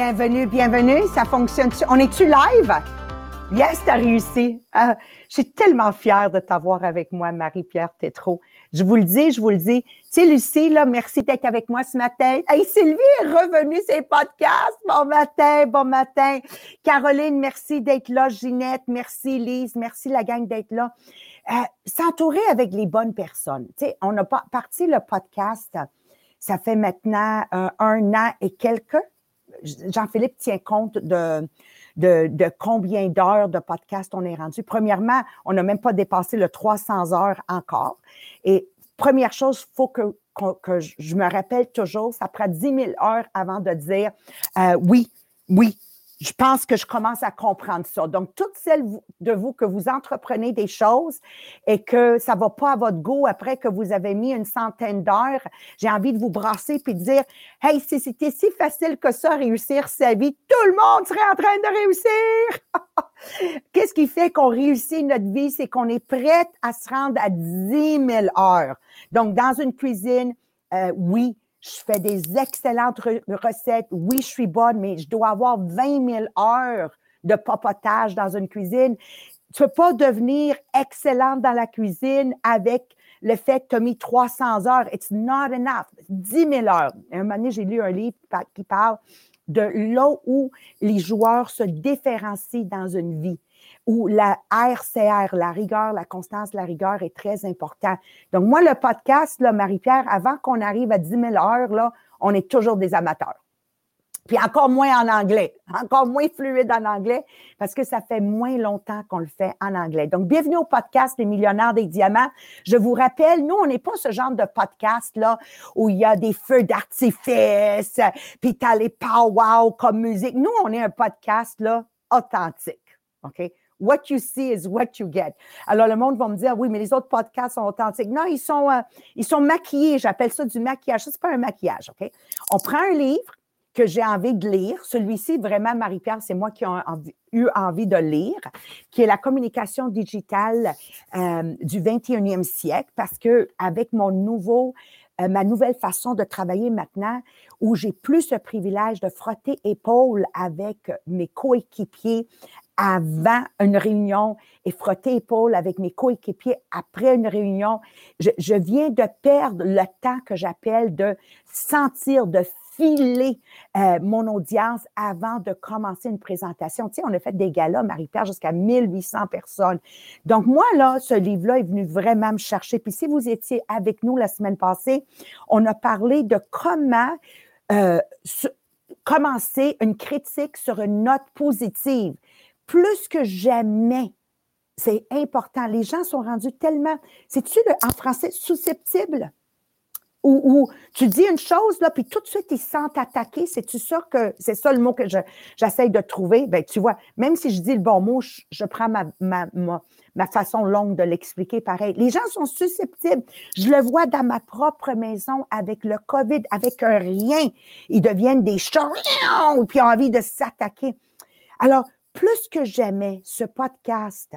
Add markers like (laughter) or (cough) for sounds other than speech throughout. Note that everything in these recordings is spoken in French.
Bienvenue, bienvenue. Ça fonctionne. On est-tu live? Yes, t'as réussi. Euh, je suis tellement fière de t'avoir avec moi, Marie-Pierre Tétrault. Je vous le dis, je vous le dis. Tu sais, Lucie, là, merci d'être avec moi ce matin. Hey, Sylvie est revenue, ses podcasts. Bon matin, bon matin. Caroline, merci d'être là. Ginette, merci Lise, merci la gang d'être là. Euh, S'entourer avec les bonnes personnes. Tu sais, on a parti le podcast, ça fait maintenant euh, un an et quelques. Jean-Philippe tient compte de, combien d'heures de podcast on est rendu. Premièrement, on n'a même pas dépassé le 300 heures encore. Et première chose, il faut que, que, je me rappelle toujours, ça prend 10 000 heures avant de dire euh, oui, oui, je pense que je commence à comprendre ça. Donc, toutes celles de vous que vous entreprenez des choses et que ça va pas à votre goût après que vous avez mis une centaine d'heures, j'ai envie de vous brasser puis de dire, hey, si c'était si facile que ça, réussir sa vie, tout le monde serait en train de réussir. (laughs) Qu'est-ce qui fait qu'on réussit notre vie? C'est qu'on est prête à se rendre à 10 000 heures. Donc, dans une cuisine, euh, oui, je fais des excellentes recettes. Oui, je suis bonne, mais je dois avoir 20 000 heures de papotage dans une cuisine. Tu ne peux pas devenir excellente dans la cuisine avec le fait que tu as mis 300 heures. It's not enough. 10 000 heures. Un moment donné, j'ai lu un livre qui parle de là où les joueurs se différencient dans une vie où la RCR, la rigueur, la constance, la rigueur est très important. Donc, moi, le podcast, là, Marie-Pierre, avant qu'on arrive à 10 000 heures, là, on est toujours des amateurs. Puis encore moins en anglais, encore moins fluide en anglais, parce que ça fait moins longtemps qu'on le fait en anglais. Donc, bienvenue au podcast des millionnaires des diamants. Je vous rappelle, nous, on n'est pas ce genre de podcast là où il y a des feux d'artifice, puis t'as les pow-wow comme musique. Nous, on est un podcast là authentique. OK? What you see is what you get. Alors, le monde va me dire, oui, mais les autres podcasts sont authentiques. Non, ils sont, euh, ils sont maquillés. J'appelle ça du maquillage. Ça, c'est pas un maquillage, OK? On prend un livre que j'ai envie de lire. Celui-ci, vraiment, Marie-Pierre, c'est moi qui ai eu envie de lire, qui est la communication digitale euh, du 21e siècle, parce que avec mon nouveau, euh, ma nouvelle façon de travailler maintenant, où j'ai plus ce privilège de frotter épaule avec mes coéquipiers, avant une réunion et frotter épaule avec mes coéquipiers après une réunion. Je, viens de perdre le temps que j'appelle de sentir, de filer euh, mon audience avant de commencer une présentation. Tu sais, on a fait des galas, Marie-Pierre, jusqu'à 1800 personnes. Donc, moi, là, ce livre-là est venu vraiment me chercher. Puis, si vous étiez avec nous la semaine passée, on a parlé de comment euh, commencer une critique sur une note positive plus que jamais, c'est important. Les gens sont rendus tellement, c'est-tu en français susceptible? Ou, tu dis une chose, là, puis tout de suite, ils se sentent attaqués. C'est-tu ça que c'est ça le mot que j'essaye de trouver? Ben, tu vois, même si je dis le bon mot, je, prends ma, ma, ma, façon longue de l'expliquer pareil. Les gens sont susceptibles. Je le vois dans ma propre maison avec le COVID, avec un rien. Ils deviennent des chats, puis ont envie de s'attaquer. Alors, plus que jamais, ce podcast,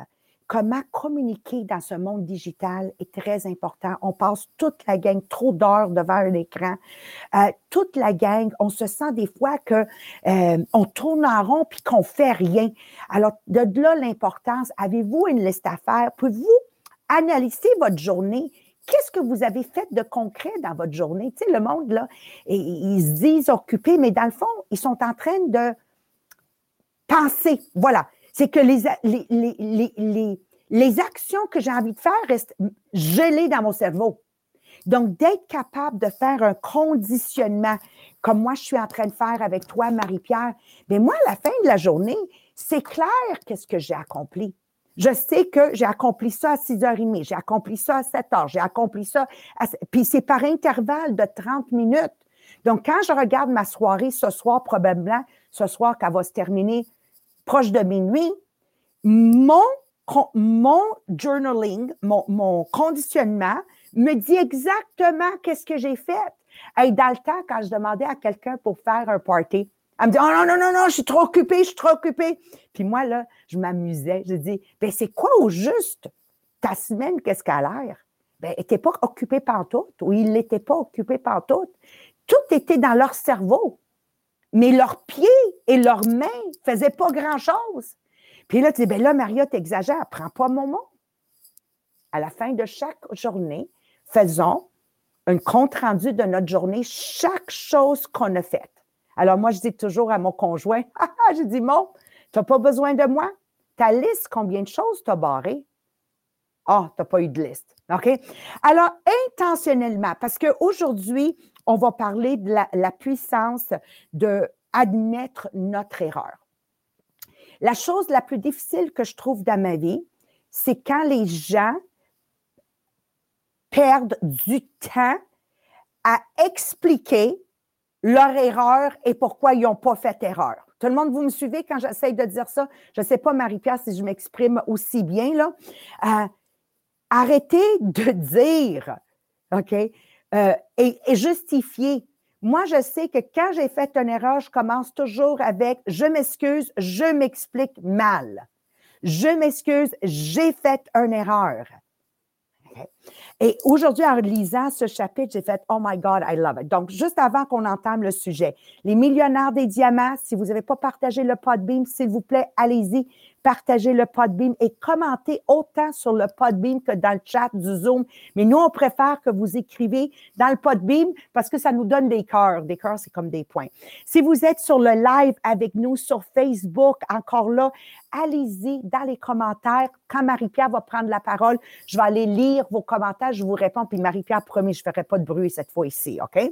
comment communiquer dans ce monde digital est très important. On passe toute la gang trop d'heures devant un écran. Euh, toute la gang, on se sent des fois que euh, on tourne en rond puis qu'on fait rien. Alors, de là l'importance, avez-vous une liste à faire? Pouvez-vous analyser votre journée? Qu'est-ce que vous avez fait de concret dans votre journée? Tu sais, le monde, là, ils se disent occupés, mais dans le fond, ils sont en train de penser. Voilà. C'est que les, actions que j'ai envie de faire restent gelées dans mon cerveau. Donc, d'être capable de faire un conditionnement, comme moi je suis en train de faire avec toi, Marie-Pierre, mais moi, à la fin de la journée, c'est clair qu'est-ce que j'ai accompli. Je sais que j'ai accompli ça à 6h30, j'ai accompli ça à 7h, j'ai accompli ça à... Puis c'est par intervalle de 30 minutes. Donc, quand je regarde ma soirée ce soir, probablement, ce soir qu'elle va se terminer proche de minuit, mon, mon journaling, mon, conditionnement me dit exactement qu'est-ce que j'ai fait. Et dans le temps, quand je demandais à quelqu'un pour faire un party, elle me dit, oh non, non, non, non, je suis trop occupée, je suis trop occupée. Puis moi, là, je m'amusais. Je dis, ben c'est quoi au juste ta semaine, qu'est-ce qu'elle a l'air? Ben, elle n'était pas occupée par tout, ou il n'était pas occupé par tout. Tout était dans leur cerveau. Mais leurs pieds et leurs mains ne faisaient pas grand-chose. Puis là, tu dis, ben là, Maria, t'exagères, prends pas mon mot. À la fin de chaque journée, faisons un compte rendu de notre journée, chaque chose qu'on a faite. Alors, moi, je dis toujours à mon conjoint, je dis, mon, tu n'as pas besoin de moi. Ta liste, combien de choses tu as barré? Ah, tu pas eu de liste. OK? Alors, intentionnellement, parce qu'aujourd'hui, on va parler de la, puissance de admettre notre erreur. La chose la plus difficile que je trouve dans ma vie, c'est quand les gens perdent du temps à expliquer leur erreur et pourquoi ils n'ont pas fait erreur. Tout le monde, vous me suivez quand j'essaie de dire ça? Je ne sais pas, Marie-Pierre, si je m'exprime aussi bien. Là. Euh, arrêtez de dire, OK, euh, et, et, justifier. Moi, je sais que quand j'ai fait une erreur, je commence toujours avec je m'excuse, je m'explique mal. Je m'excuse, j'ai fait une erreur. Et aujourd'hui, en lisant ce chapitre, j'ai fait Oh my God, I love it. Donc, juste avant qu'on entame le sujet, les millionnaires des diamants, si vous n'avez pas partagé le Podbeam, s'il vous plaît, allez-y, partagez le Podbeam et commentez autant sur le Podbeam que dans le chat du Zoom. Mais nous, on préfère que vous écrivez dans le Podbeam parce que ça nous donne des cœurs. Des cœurs, c'est comme des points. Si vous êtes sur le live avec nous sur Facebook, encore là, allez-y dans les commentaires. Quand Marie-Pierre va prendre la parole, je vais aller lire vos commentaires, je vous réponds. Puis Marie-Pierre, promis, je ne ferai pas de bruit cette fois ci OK? Euh,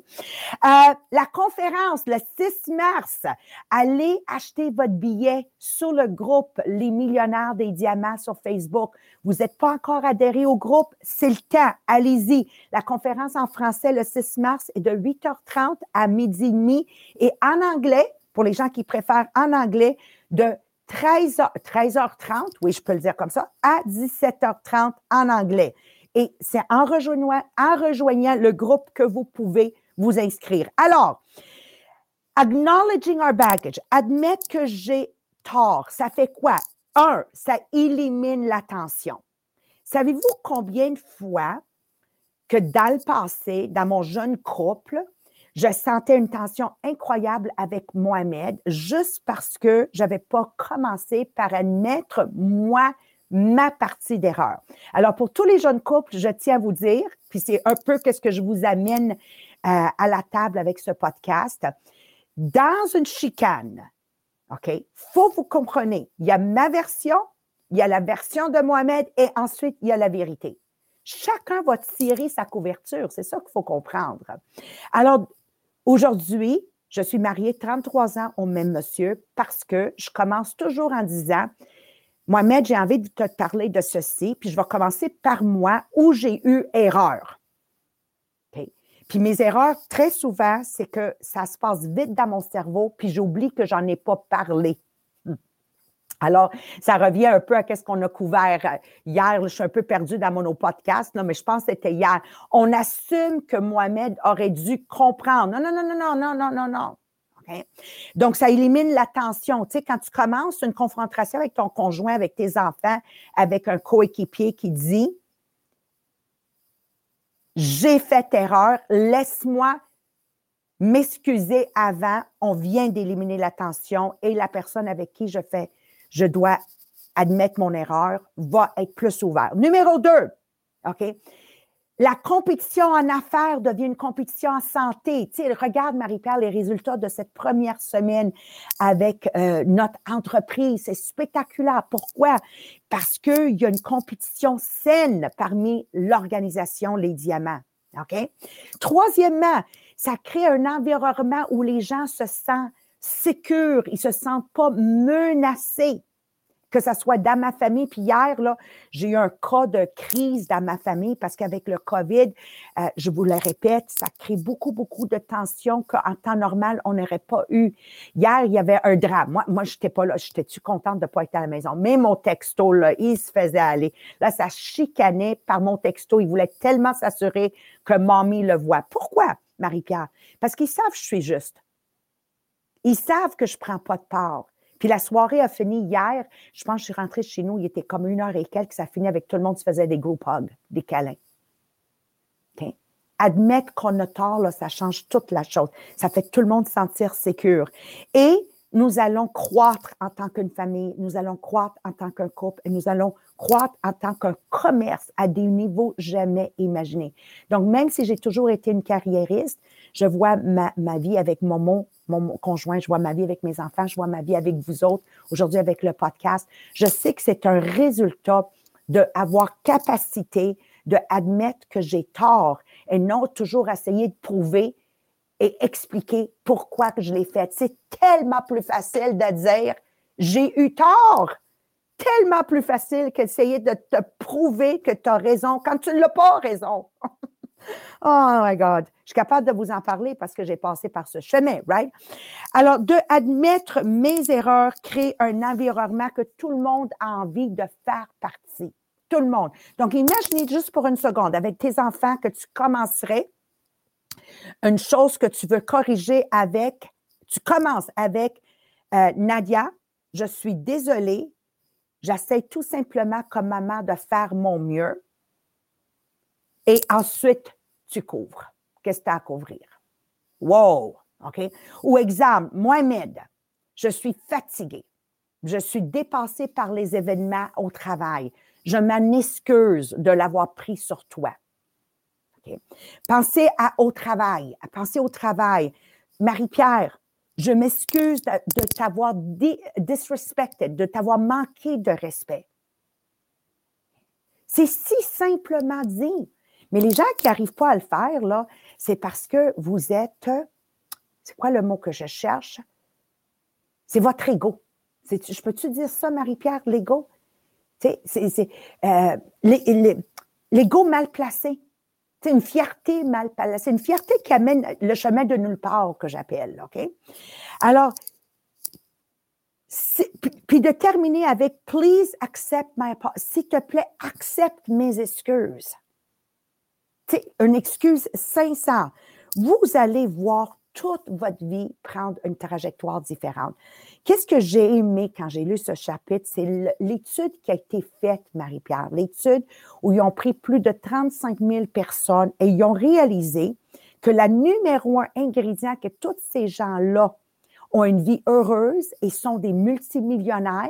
la conférence, le 6 mars, allez acheter votre billet sur le groupe Les Millionnaires des Diamants sur Facebook. Vous n'êtes pas encore adhéré au groupe, c'est le temps. Allez-y. La conférence en français le 6 mars est de 8h30 à midi et demi et en anglais, pour les gens qui préfèrent en anglais, de 13h, 13h30, oui, je peux le dire comme ça, à 17h30 en anglais. Et c'est en rejoignant, en rejoignant le groupe que vous pouvez vous inscrire. Alors, acknowledging our baggage, admettre que j'ai tort, ça fait quoi? Un, ça élimine la tension. Savez-vous combien de fois que dans le passé, dans mon jeune couple, je sentais une tension incroyable avec Mohamed juste parce que je n'avais pas commencé par admettre, moi, ma partie d'erreur. Alors, pour tous les jeunes couples, je tiens à vous dire, puis c'est un peu ce que je vous amène euh, à la table avec ce podcast, dans une chicane, OK, faut vous comprenez, il y a ma version, il y a la version de Mohamed et ensuite il y a la vérité. Chacun va tirer sa couverture, c'est ça qu'il faut comprendre. Alors, Aujourd'hui, je suis mariée 33 ans au même monsieur parce que je commence toujours en disant Mohamed, j'ai envie de te parler de ceci, puis je vais commencer par moi où j'ai eu erreur. Puis mes erreurs, très souvent, c'est que ça se passe vite dans mon cerveau, puis j'oublie que j'en ai pas parlé. Alors, ça revient un peu à ce qu'on a couvert euh, hier. Je suis un peu perdue dans mon podcast, mais je pense que c'était hier. On assume que Mohamed aurait dû comprendre. Non, non, non, non, non, non, non, non, non. Donc, ça élimine la tension. Tu sais, quand tu commences une confrontation avec ton conjoint, avec tes enfants, avec un coéquipier qui dit J'ai fait erreur, laisse-moi m'excuser avant. On vient d'éliminer la tension et la personne avec qui je fais je dois admettre mon erreur, va être plus ouvert. Numéro deux, OK? La compétition en affaires devient une compétition en santé. Regarde, Marie-Pierre, les résultats de cette première semaine avec euh, notre entreprise. C'est spectaculaire. Pourquoi? Parce qu'il y a une compétition saine parmi l'organisation Les Diamants. OK? Troisièmement, ça crée un environnement où les gens se sentent sécures, ils se sentent pas menacés que ce soit dans ma famille. Puis hier, là, j'ai eu un cas de crise dans ma famille parce qu'avec le COVID, euh, je vous le répète, ça crée beaucoup, beaucoup de tensions qu'en temps normal, on n'aurait pas eu. Hier, il y avait un drame. Moi, moi je n'étais pas là. J'étais-tu contente de ne pas être à la maison? Mais mon texto, là, il se faisait aller. Là, ça chicanait par mon texto. Il voulait tellement s'assurer que mamie le voit. Pourquoi, Marie-Pierre? Parce qu'ils savent que je suis juste. Ils savent que je ne prends pas de part. Puis la soirée a fini hier. Je pense que je suis rentrée chez nous, il était comme une heure et quelques. Ça a fini avec tout le monde qui faisait des group hugs, des câlins. admettre qu'on a tort, ça change toute la chose. Ça fait tout le monde sentir sécure. Et nous allons croître en tant qu'une famille, nous allons croître en tant qu'un couple et nous allons croître en tant qu'un commerce à des niveaux jamais imaginés. Donc, même si j'ai toujours été une carriériste, je vois ma, ma vie avec mon, mon conjoint, je vois ma vie avec mes enfants, je vois ma vie avec vous autres, aujourd'hui avec le podcast. Je sais que c'est un résultat d'avoir capacité de admettre que j'ai tort et non toujours essayer de prouver et expliquer pourquoi que je l'ai fait. C'est tellement plus facile de dire j'ai eu tort. Tellement plus facile qu'essayer de te prouver que tu as raison quand tu ne l'as pas raison. (laughs) (laughs) oh my God. Je suis capable de vous en parler parce que j'ai passé par ce chemin, right? Alors, de admettre mes erreurs crée un environnement que tout le monde a envie de faire partie. Tout le monde. Donc, imaginez juste pour une seconde avec tes enfants que tu commencerais une chose que tu veux corriger avec, tu commences avec euh, Nadia, je suis désolée, j'essaie tout simplement comme maman de faire mon mieux. Et ensuite, tu couvres. Qu'est-ce que tu as à couvrir? Wow! Ou exemple, Mohamed, je suis fatiguée. Je suis dépassée par les événements au travail. Je m'en excuse de l'avoir pris sur toi. Pensez à, au travail. Pensez au travail. Marie-Pierre, je m'excuse de, t'avoir disrespected, de t'avoir manqué de respect. C'est si simplement dit. Mais les gens qui n'arrivent pas à le faire, là, c'est parce que vous êtes, c'est quoi le mot que je cherche? C'est votre ego. Je peux-tu dire ça, Marie-Pierre, l'ego? C'est euh, l'ego mal placé. C'est une fierté mal placée. C'est une fierté qui amène le chemin de nulle part, que j'appelle. OK? Alors, puis de terminer avec Please accept my S'il te plaît, accepte mes excuses. Une excuse sincère. Vous allez voir toute votre vie prendre une trajectoire différente. Qu'est-ce que j'ai aimé quand j'ai lu ce chapitre? C'est l'étude qui a été faite, Marie-Pierre, l'étude où ils ont pris plus de 35 000 personnes et ils ont réalisé que la numéro un ingrédient que tous ces gens-là ont une vie heureuse et sont des multimillionnaires,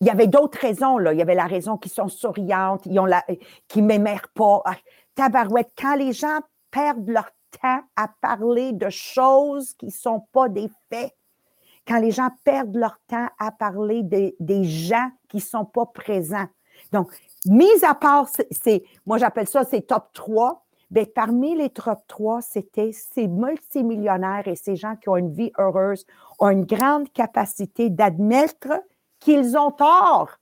il y avait d'autres raisons, là. Il y avait la raison qu'ils sont souriantes, qu'ils m'aimèrent pas. Tabarouette, quand les gens perdent leur temps à parler de choses qui ne sont pas des faits, quand les gens perdent leur temps à parler des gens qui ne sont pas présents. Donc, mis à part, c'est, moi j'appelle ça c'est top 3. Bien, parmi les top 3, c'était ces multimillionnaires et ces gens qui ont une vie heureuse, ont une grande capacité d'admettre qu'ils ont tort.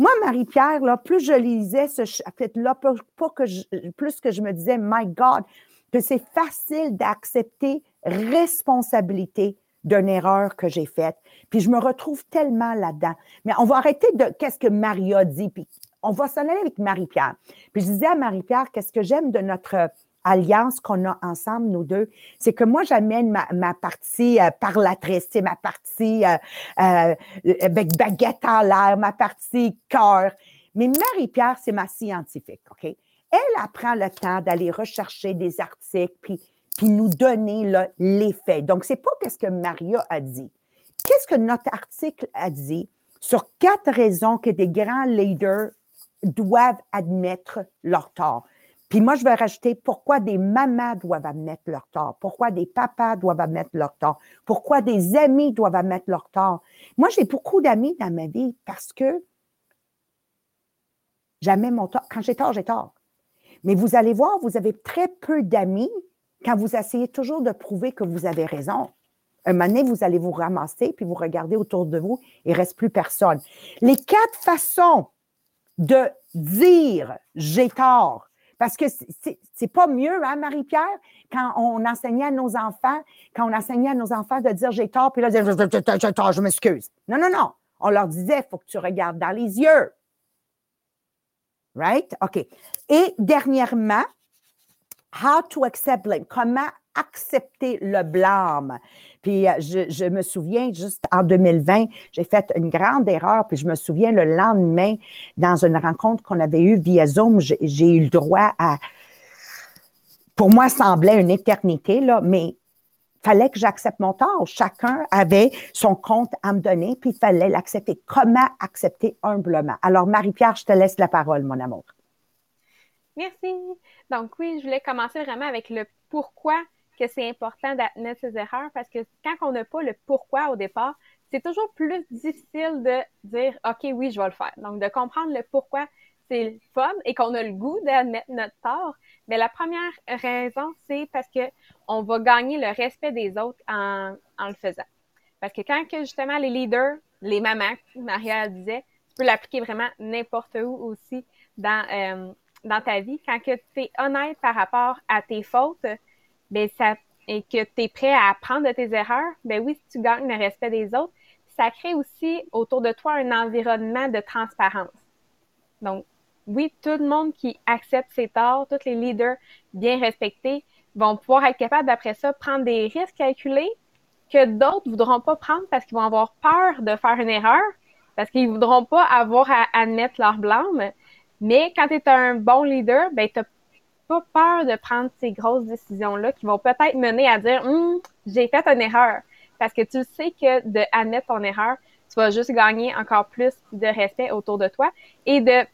Moi, Marie-Pierre, là, plus je lisais ce chapitre-là, plus que je me disais, My God, que c'est facile d'accepter responsabilité d'une erreur que j'ai faite. Puis je me retrouve tellement là-dedans. Mais on va arrêter de qu'est-ce que Maria dit, puis on va s'en aller avec Marie-Pierre. Puis je disais à Marie-Pierre, qu'est-ce que j'aime de notre alliance qu'on a ensemble, nous deux, c'est que moi, j'amène ma, partie euh, parlatrice, ma partie euh, euh, avec baguette en l'air, ma partie cœur. Mais Marie-Pierre, c'est ma scientifique, OK? Elle apprend le temps d'aller rechercher des articles, puis nous donner les faits. Donc, c'est pas ce que Maria a dit. Qu'est-ce que notre article a dit sur quatre raisons que des grands leaders doivent admettre leur tort? Puis moi, je vais rajouter pourquoi des mamans doivent admettre leur tort, pourquoi des papas doivent admettre leur tort, pourquoi des amis doivent admettre leur tort. Moi, j'ai beaucoup d'amis dans ma vie parce que jamais mon tort. Quand j'ai tort, j'ai tort. Mais vous allez voir, vous avez très peu d'amis quand vous essayez toujours de prouver que vous avez raison, un moment donné, vous allez vous ramasser, puis vous regardez autour de vous, il ne reste plus personne. Les quatre façons de dire j'ai tort, parce que c'est pas mieux, hein, Marie-Pierre, quand on enseignait à nos enfants, quand on enseignait à nos enfants de dire j'ai tort, puis là, j'ai tort, je m'excuse. Non, non, non. On leur disait, il faut que tu regardes dans les yeux. Right? OK. Et dernièrement, How to accept blame. Comment accepter le blâme. Puis euh, je, me souviens, juste en 2020, j'ai fait une grande erreur, puis je me souviens le lendemain, dans une rencontre qu'on avait eue via Zoom, j'ai eu le droit à pour moi, semblait une éternité, là, mais fallait que j'accepte mon tort. Chacun avait son compte à me donner, puis il fallait l'accepter. Comment accepter humblement? Alors, Marie-Pierre, je te laisse la parole, mon amour. Merci. Donc oui, je voulais commencer vraiment avec le pourquoi que c'est important d'admettre ses erreurs, parce que quand on n'a pas le pourquoi au départ, c'est toujours plus difficile de dire OK, oui, je vais le faire. Donc, de comprendre le pourquoi c'est fun et qu'on a le goût d'admettre notre tort. Mais la première raison, c'est parce que on va gagner le respect des autres en, en le faisant. Parce que quand que justement les leaders, les mamans, Maria disait, tu peux l'appliquer vraiment n'importe où aussi dans, euh, dans ta vie. Quand tu es honnête par rapport à tes fautes, ben ça et que tu es prêt à apprendre de tes erreurs, ben oui, si tu gagnes le respect des autres, ça crée aussi autour de toi un environnement de transparence. Donc, oui, tout le monde qui accepte ses torts, tous les leaders bien respectés vont pouvoir être capables d'après ça prendre des risques calculés que d'autres ne voudront pas prendre parce qu'ils vont avoir peur de faire une erreur, parce qu'ils ne voudront pas avoir à admettre leur blâme. Mais quand tu es un bon leader, ben, tu n'as pas peur de prendre ces grosses décisions-là qui vont peut-être mener à dire hum, j'ai fait une erreur. Parce que tu sais que de admettre ton erreur, tu vas juste gagner encore plus de respect autour de toi et de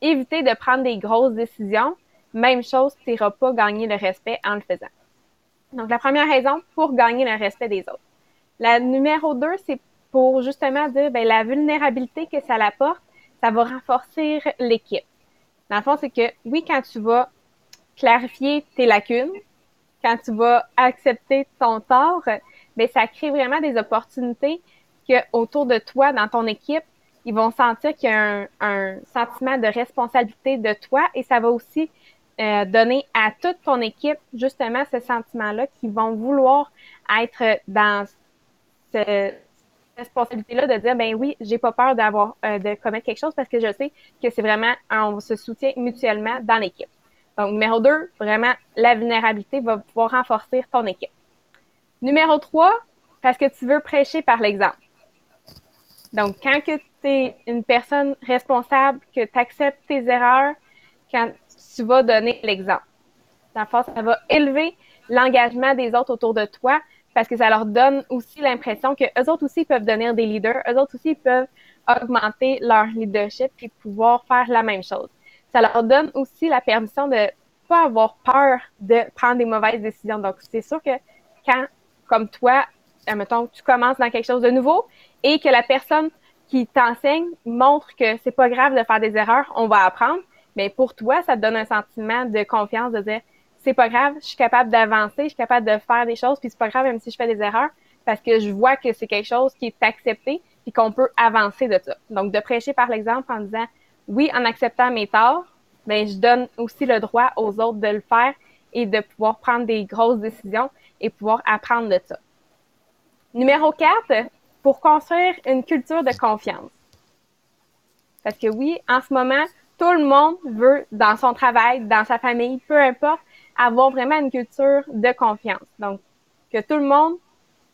éviter de prendre des grosses décisions. Même chose, tu n'iras pas gagner le respect en le faisant. Donc, la première raison pour gagner le respect des autres. La numéro deux, c'est pour justement dire ben, la vulnérabilité que ça apporte, ça va renforcer l'équipe. Dans le fond, c'est que oui, quand tu vas clarifier tes lacunes, quand tu vas accepter ton tort, ben, ça crée vraiment des opportunités que autour de toi, dans ton équipe, ils vont sentir qu'il y a un, sentiment de responsabilité de toi et ça va aussi euh, donner à toute ton équipe justement ce sentiment-là qui vont vouloir être dans cette responsabilité-là de dire ben oui, j'ai pas peur d'avoir euh, de commettre quelque chose parce que je sais que c'est vraiment on se soutient mutuellement dans l'équipe. Donc numéro deux, vraiment la vulnérabilité va pouvoir renforcer ton équipe. Numéro 3, parce que tu veux prêcher par l'exemple. Donc, quand tu es une personne responsable, que tu acceptes tes erreurs, quand tu vas donner l'exemple. Ça va élever l'engagement des autres autour de toi parce que ça leur donne aussi l'impression que eux autres aussi peuvent devenir des leaders, eux autres aussi peuvent augmenter leur leadership et pouvoir faire la même chose. Ça leur donne aussi la permission de pas avoir peur de prendre des mauvaises décisions. Donc, c'est sûr que quand comme toi, mettons, tu commences dans quelque chose de nouveau et que la personne qui t'enseigne montre que c'est pas grave de faire des erreurs, on va apprendre. Mais pour toi, ça te donne un sentiment de confiance de dire c'est pas grave, je suis capable d'avancer, je suis capable de faire des choses, puis c'est pas grave même si je fais des erreurs, parce que je vois que c'est quelque chose qui est accepté puis qu'on peut avancer de ça. Donc de prêcher par l'exemple en disant oui, en acceptant mes torts, ben je donne aussi le droit aux autres de le faire et de pouvoir prendre des grosses décisions et pouvoir apprendre de ça. Numéro 4, pour construire une culture de confiance. Parce que oui, en ce moment, tout le monde veut, dans son travail, dans sa famille, peu importe, avoir vraiment une culture de confiance. Donc, que tout le monde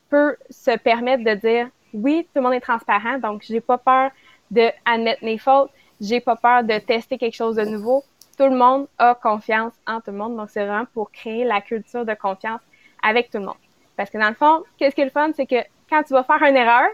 peut se permettre de dire, oui, tout le monde est transparent, donc j'ai pas peur d'admettre mes fautes, j'ai pas peur de tester quelque chose de nouveau. Tout le monde a confiance en tout le monde. Donc, c'est vraiment pour créer la culture de confiance avec tout le monde. Parce que dans le fond, qu'est-ce qui est le fun, c'est que quand tu vas faire une erreur,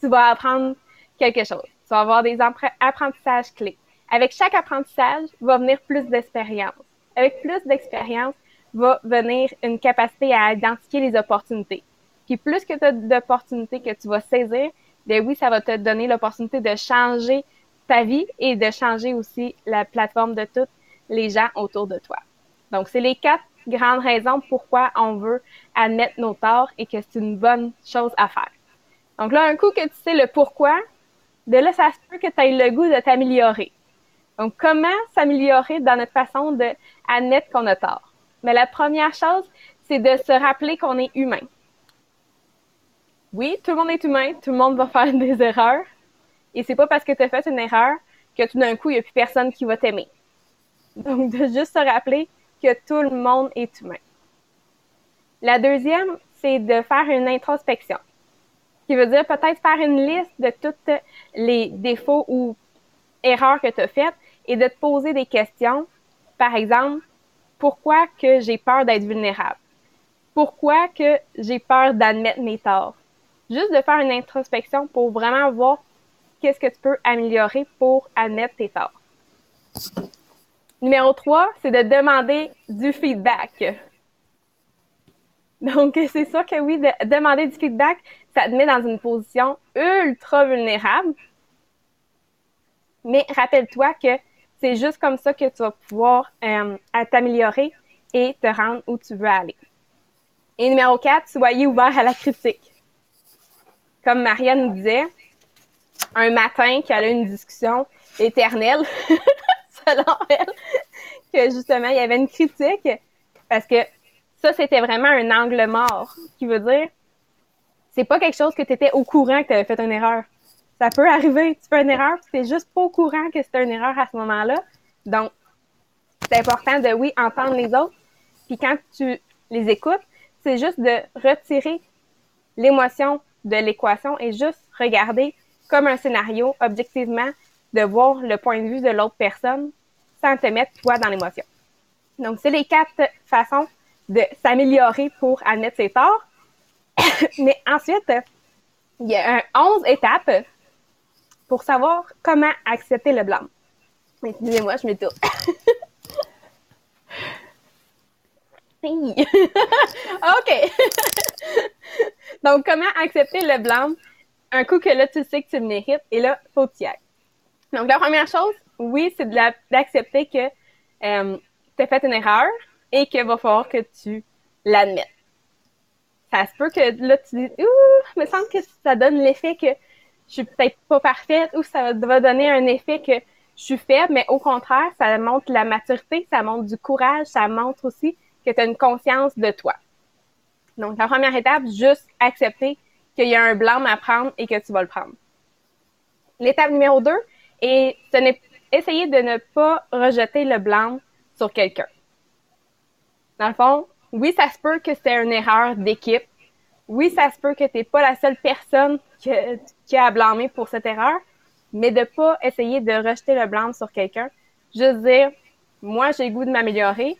tu vas apprendre quelque chose. Tu vas avoir des apprentissages clés. Avec chaque apprentissage, va venir plus d'expérience. Avec plus d'expérience, va venir une capacité à identifier les opportunités. Puis plus que tu as d'opportunités que tu vas saisir, ben oui, ça va te donner l'opportunité de changer ta vie et de changer aussi la plateforme de tous les gens autour de toi. Donc, c'est les quatre grande raison pourquoi on veut admettre nos torts et que c'est une bonne chose à faire. Donc là, un coup que tu sais le pourquoi, de là, ça se peut que tu aies le goût de t'améliorer. Donc, comment s'améliorer dans notre façon d'admettre qu'on a tort? Mais la première chose, c'est de se rappeler qu'on est humain. Oui, tout le monde est humain, tout le monde va faire (laughs) des erreurs. Et c'est pas parce que tu as fait une erreur que tout d'un coup, il n'y a plus personne qui va t'aimer. Donc, de juste se rappeler que tout le monde est humain. La deuxième, c'est de faire une introspection, qui veut dire peut-être faire une liste de tous les défauts ou erreurs que tu as faites et de te poser des questions. Par exemple, pourquoi que j'ai peur d'être vulnérable? Pourquoi que j'ai peur d'admettre mes torts? Juste de faire une introspection pour vraiment voir qu'est-ce que tu peux améliorer pour admettre tes torts? Numéro 3, c'est de demander du feedback. Donc, c'est sûr que oui, de demander du feedback, ça te met dans une position ultra vulnérable. Mais rappelle-toi que c'est juste comme ça que tu vas pouvoir euh, t'améliorer et te rendre où tu veux aller. Et numéro 4, soyez ouvert à la critique. Comme Marianne nous disait, un matin qu'elle a une discussion éternelle, (laughs) selon elle, que justement, il y avait une critique parce que ça, c'était vraiment un angle mort, qui veut dire, c'est pas quelque chose que tu étais au courant que tu avais fait une erreur. Ça peut arriver, tu fais une erreur, tu n'es juste pas au courant que c'était une erreur à ce moment-là. Donc, c'est important de, oui, entendre les autres. Puis quand tu les écoutes, c'est juste de retirer l'émotion de l'équation et juste regarder comme un scénario objectivement, de voir le point de vue de l'autre personne sans te mettre toi dans l'émotion. Donc, c'est les quatre façons de s'améliorer pour admettre ses torts. (coughs) Mais ensuite, il y a un 11 étapes pour savoir comment accepter le blâme. Excusez-moi, je m'étouffe. (coughs) (laughs) OK. (laughs) Donc, comment accepter le blâme? Un coup que là, tu sais que tu le mérites et là, faut que tu. Donc, la première chose, oui, c'est d'accepter que euh, tu as fait une erreur et qu'il va falloir que tu l'admettes. Ça se peut que là, tu dis, ouh, me semble que ça donne l'effet que je suis peut-être pas parfaite ou ça va donner un effet que je suis faible, mais au contraire, ça montre la maturité, ça montre du courage, ça montre aussi que tu as une conscience de toi. Donc, la première étape, juste accepter qu'il y a un blâme à prendre et que tu vas le prendre. L'étape numéro deux est essayer de ne pas rejeter le blâme sur quelqu'un. Dans le fond, oui, ça se peut que c'était une erreur d'équipe. Oui, ça se peut que tu n'es pas la seule personne qui a à pour cette erreur, mais de pas essayer de rejeter le blâme sur quelqu'un. Juste dire, moi, j'ai goût de m'améliorer.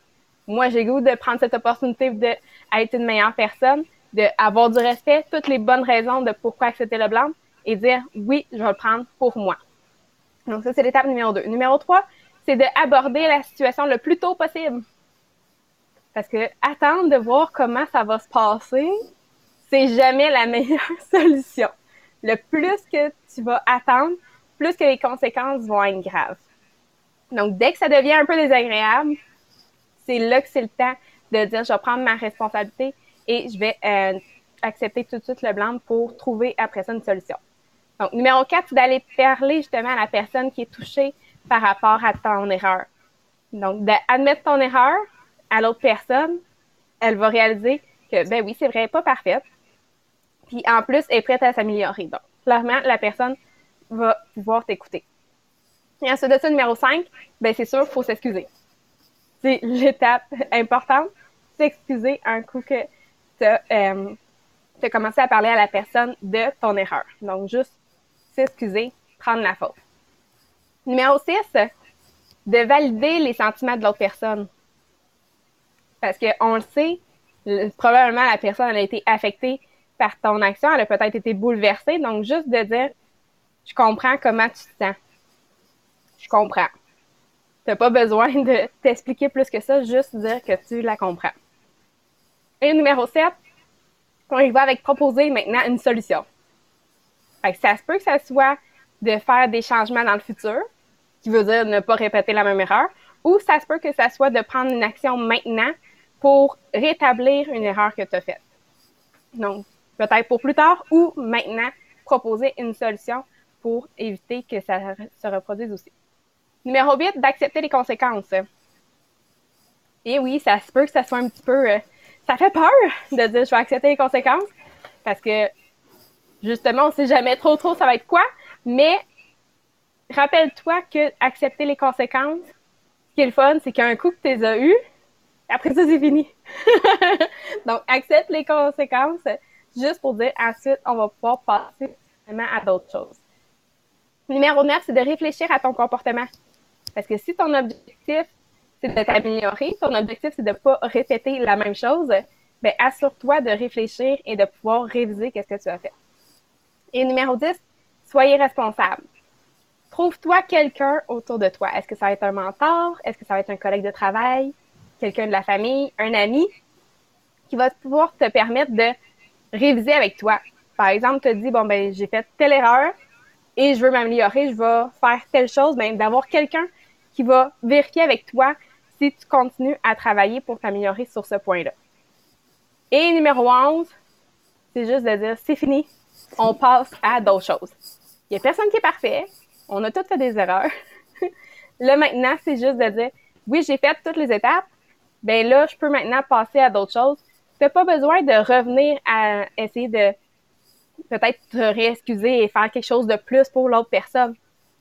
Moi, j'ai goût de prendre cette opportunité d'être une meilleure personne, d'avoir du respect, toutes les bonnes raisons de pourquoi accepter le blâme et dire, oui, je vais le prendre pour moi. Donc, ça, c'est l'étape numéro deux. Numéro trois, c'est d'aborder la situation le plus tôt possible. Parce que attendre de voir comment ça va se passer, c'est jamais la (laughs) meilleure solution. Le plus que tu vas attendre, plus que les conséquences vont être graves. Donc, dès que ça devient un peu désagréable, c'est là que c'est le temps de dire, je vais prendre ma responsabilité et je vais euh, accepter tout de suite le blanc pour trouver après ça une solution. Donc, numéro 4, c'est d'aller parler justement à la personne qui est touchée par rapport à ton erreur. Donc, d'admettre ton erreur à l'autre personne, elle va réaliser que, ben oui, c'est vrai, pas parfaite. Puis en plus, elle est prête à s'améliorer. Donc, clairement, la personne va pouvoir t'écouter. Et ensuite de ça, numéro 5, ben c'est sûr, il faut s'excuser. C'est l'étape importante, s'excuser un coup que tu as, euh, commencé à parler à la personne de ton erreur. Donc, juste s'excuser, prendre la faute. Numéro 6, de valider les sentiments de l'autre personne. Parce qu'on le sait, probablement la personne a été affectée par ton action, elle a peut-être été bouleversée. Donc, juste de dire, je comprends comment tu te sens. Je comprends. Tu n'as pas besoin de t'expliquer plus que ça, juste dire que tu la comprends. Et numéro 7, on y va avec proposer maintenant une solution. Ça se peut que ça soit de faire des changements dans le futur, qui veut dire ne pas répéter la même erreur, ou ça se peut que ça soit de prendre une action maintenant pour rétablir une erreur que tu as faite. Donc, peut-être pour plus tard ou maintenant, proposer une solution pour éviter que ça se reproduise aussi. Numéro 8, d'accepter les conséquences. Et oui, ça se peut que ça soit un petit peu... Euh, ça fait peur de dire je vais accepter les conséquences parce que justement, on sait jamais trop trop ça va être quoi, mais rappelle-toi que accepter les conséquences, ce qui est le fun, c'est qu'un coup que tu les as eues, après ça, c'est fini. (laughs) Donc, accepte les conséquences juste pour dire ensuite, on va pouvoir passer à d'autres choses. Numéro 9, c'est de réfléchir à ton comportement. Parce que si ton objectif, de t'améliorer, ton objectif, c'est de ne pas répéter la même chose, ben, assure-toi de réfléchir et de pouvoir réviser qu'est-ce que tu as fait. Et numéro 10, soyez responsable. Trouve-toi quelqu'un autour de toi. Est-ce que ça va être un mentor? Est-ce que ça va être un collègue de travail? Quelqu'un de la famille? Un ami? Qui va pouvoir te permettre de réviser avec toi. Par exemple, te dis, bon, ben, j'ai fait telle erreur et je veux m'améliorer, je vais faire telle chose, ben, d'avoir quelqu'un qui va vérifier avec toi si tu continues à travailler pour t'améliorer sur ce point-là. Et numéro 11, c'est juste de dire, c'est fini, on passe à d'autres choses. Il n'y a personne qui est parfait, on a tous fait des erreurs. (laughs) là, maintenant, c'est juste de dire, oui, j'ai fait toutes les étapes, ben là, je peux maintenant passer à d'autres choses. Tu n'as pas besoin de revenir à essayer de peut-être te réexcuser et faire quelque chose de plus pour l'autre personne.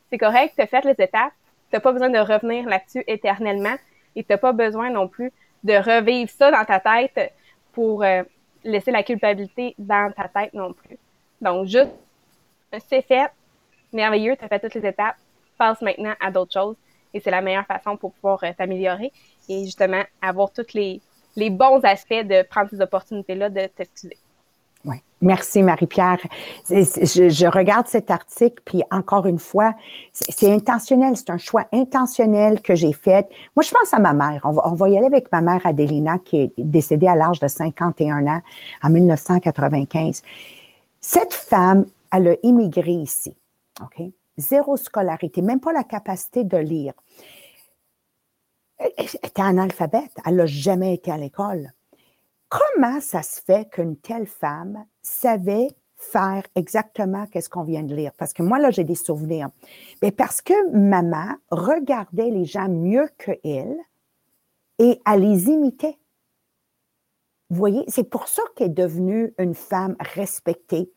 C'est correct, tu as fait les étapes, tu n'as pas besoin de revenir là-dessus éternellement et tu n'as pas besoin non plus de revivre ça dans ta tête pour euh, laisser la culpabilité dans ta tête non plus. Donc, juste, c'est fait, merveilleux, tu as fait toutes les étapes, passe maintenant à d'autres choses et c'est la meilleure façon pour pouvoir euh, t'améliorer et justement avoir tous les, les bons aspects de prendre ces opportunités-là de t'excuser. Oui. Merci, Marie-Pierre. Je, regarde cet article, puis encore une fois, c'est intentionnel, c'est un choix intentionnel que j'ai fait. Moi, je pense à ma mère. On va, y aller avec ma mère Adélina, qui est décédée à l'âge de 51 ans en 1995. Cette femme, elle a immigré ici. OK? Zéro scolarité, même pas la capacité de lire. Elle était analphabète. Elle n'a jamais été à l'école. Comment ça se fait qu'une telle femme savait faire exactement qu'est-ce qu'on vient de lire? Parce que moi, là, j'ai des souvenirs. Mais parce que maman regardait les gens mieux que elle et elle les imitait. Vous voyez, c'est pour ça qu'elle est devenue une femme respectée,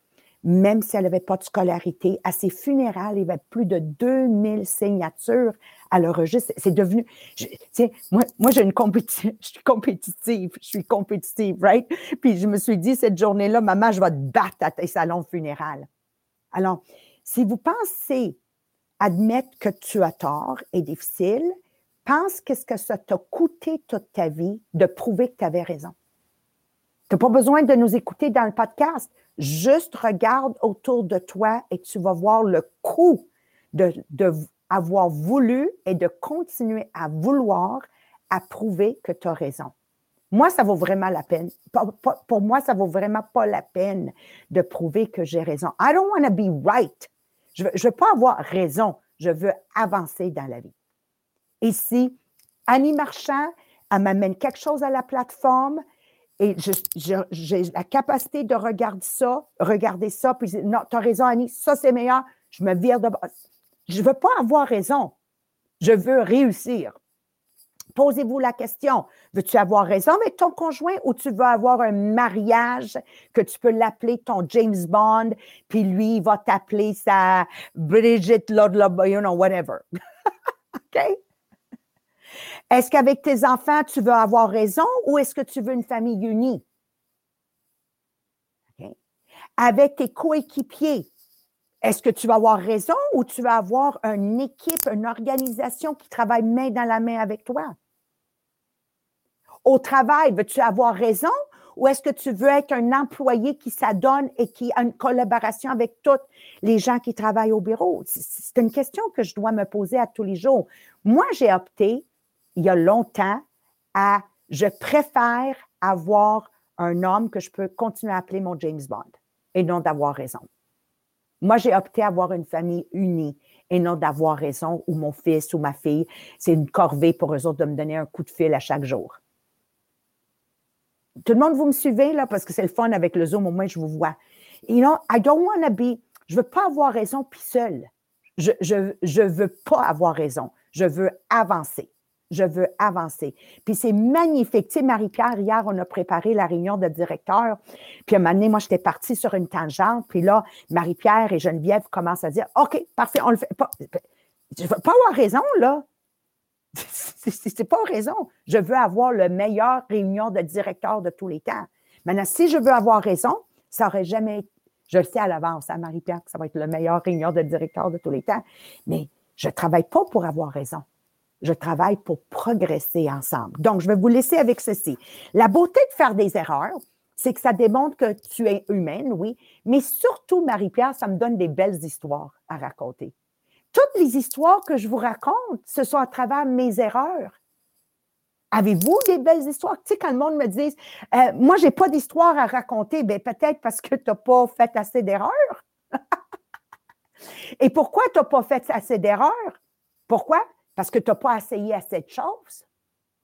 même si elle n'avait pas de scolarité. À ses funérailles, il y avait plus de 2000 signatures à le registre. C'est devenu, tiens, moi, moi j'ai une compétition, (laughs) je suis compétitive, je suis compétitive, right? Puis je me suis dit, cette journée-là, maman, je vais te battre à tes salons funérailles. Alors, si vous pensez admettre que tu as tort est difficile, pense qu'est-ce que ça t'a coûté toute ta vie de prouver que tu avais raison. Tu n'as pas besoin de nous écouter dans le podcast. Juste regarde autour de toi et tu vas voir le coût de, voulu et de continuer à vouloir à prouver que tu as raison. Moi, ça vaut vraiment la peine. Pour moi, ça vaut vraiment pas la peine de prouver que j'ai raison. I don't want to be right. Je ne veux, pas avoir raison. Je veux avancer dans la vie. Ici, Annie Marchand, elle m'amène quelque chose à la plateforme et j'ai la capacité de regarder ça, regarder ça, puis non, tu as raison, Annie, ça c'est meilleur, je me vire de Je ne veux pas avoir raison, je veux réussir. Posez-vous la question, veux-tu avoir raison avec ton conjoint ou tu veux avoir un mariage que tu peux l'appeler ton James Bond, puis lui, il va t'appeler sa Bridget Lord, you know, whatever. (laughs) OK? Est-ce qu'avec tes enfants, tu veux avoir raison ou est-ce que tu veux une famille unie? Avec tes coéquipiers, est-ce que tu vas avoir raison ou tu vas avoir une équipe, une organisation qui travaille main dans la main avec toi? Au travail, veux-tu avoir raison ou est-ce que tu veux être un employé qui s'adonne et qui a une collaboration avec tous les gens qui travaillent au bureau? C'est une question que je dois me poser à tous les jours. Moi, j'ai opté il y a longtemps à je préfère avoir un homme que je peux continuer à appeler mon James Bond et non d'avoir raison. Moi, j'ai opté à avoir une famille unie et non d'avoir raison ou mon fils ou ma fille. C'est une corvée pour eux autres de me donner un coup de fil à chaque jour. Tout le monde, vous me suivez là parce que c'est le fun avec le Zoom, au moins je vous vois. You know, I don't want to be, je veux pas avoir raison puis seul. Je, je, je veux pas avoir raison. Je veux avancer je veux avancer. Puis c'est magnifique. Tu sais, Marie-Pierre, hier, on a préparé la réunion de directeur. Puis à un moment donné, moi, j'étais partie sur une tangente. Puis là, Marie-Pierre et Geneviève commencent à dire OK, parfait, on le fait pas. Je veux pas avoir raison, là. (laughs) C'est pas raison. Je veux avoir le meilleur réunion de directeur de tous les temps. Maintenant, si je veux avoir raison, ça aurait jamais été. Je le sais à l'avance à hein, Marie-Pierre que ça va être le meilleur réunion de directeur de tous les temps. Mais je ne travaille pas pour avoir raison. Je travaille pour progresser ensemble. Donc, je vais vous laisser avec ceci. La beauté de faire des erreurs, c'est que ça démontre que tu es humaine, oui, mais surtout, Marie-Pierre, ça me donne des belles histoires à raconter. Toutes les histoires que je vous raconte, ce sont à travers mes erreurs. Avez-vous des belles histoires? Tu sais, quand le monde me dit, euh, moi, je n'ai pas d'histoire à raconter, bien, peut-être parce que tu n'as pas fait assez d'erreurs. (laughs) Et pourquoi tu n'as pas fait assez d'erreurs? Pourquoi? Parce que tu n'as pas essayé assez de choses.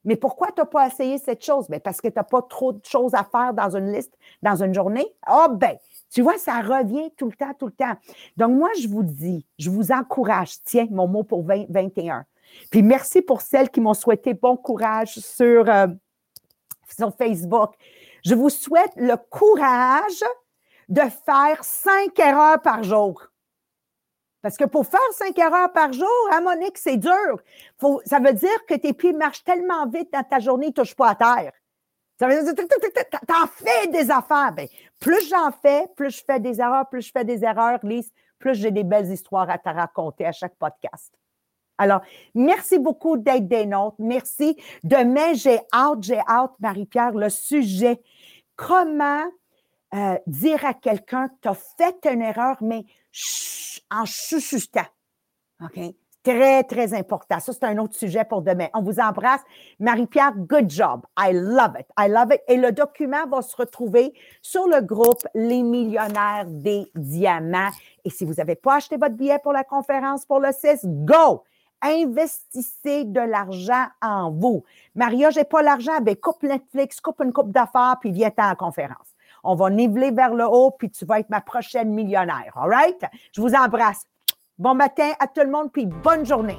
Mais pourquoi tu n'as pas essayé cette chose? Bien, parce que tu n'as pas trop de choses à faire dans une liste, dans une journée? Ah, ben, tu vois, ça revient tout le temps, tout le temps. Donc, moi, je vous dis, je vous encourage, tiens, mon mot pour 2021. Puis merci pour celles qui m'ont souhaité bon courage sur, euh, sur Facebook. Je vous souhaite le courage de faire cinq erreurs par jour. Parce que pour faire cinq erreurs par jour, à hein, Monique, c'est dur. Ça veut dire que tes pieds marchent tellement vite dans ta journée, ils ne touchent pas à terre. Ça veut dire que t'en fais des affaires. Ben, plus j'en fais, plus je fais des erreurs, plus je fais des erreurs, Lise, plus j'ai des belles histoires à te raconter à chaque podcast. Alors, merci beaucoup d'être des nôtres. Merci. Demain, j'ai hâte, j'ai hâte, Marie-Pierre, le sujet. Comment euh, dire à quelqu'un que tu as fait une erreur, mais en chuchotant. OK? Très, très important. Ça, c'est un autre sujet pour demain. On vous embrasse. Marie-Pierre, good job. I love it. I love it. Et le document va se retrouver sur le groupe Les millionnaires des diamants. Et si vous n'avez pas acheté votre billet pour la conférence pour le 6, go! Investissez de l'argent en vous. Maria, j'ai pas l'argent. Ben, coupe Netflix, coupe une coupe d'affaires, puis viens à la conférence. On va niveler vers le haut, puis tu vas être ma prochaine millionnaire. All right? Je vous embrasse. Bon matin à tout le monde, puis bonne journée.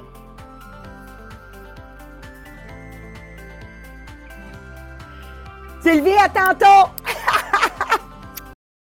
Sylvie, à tantôt!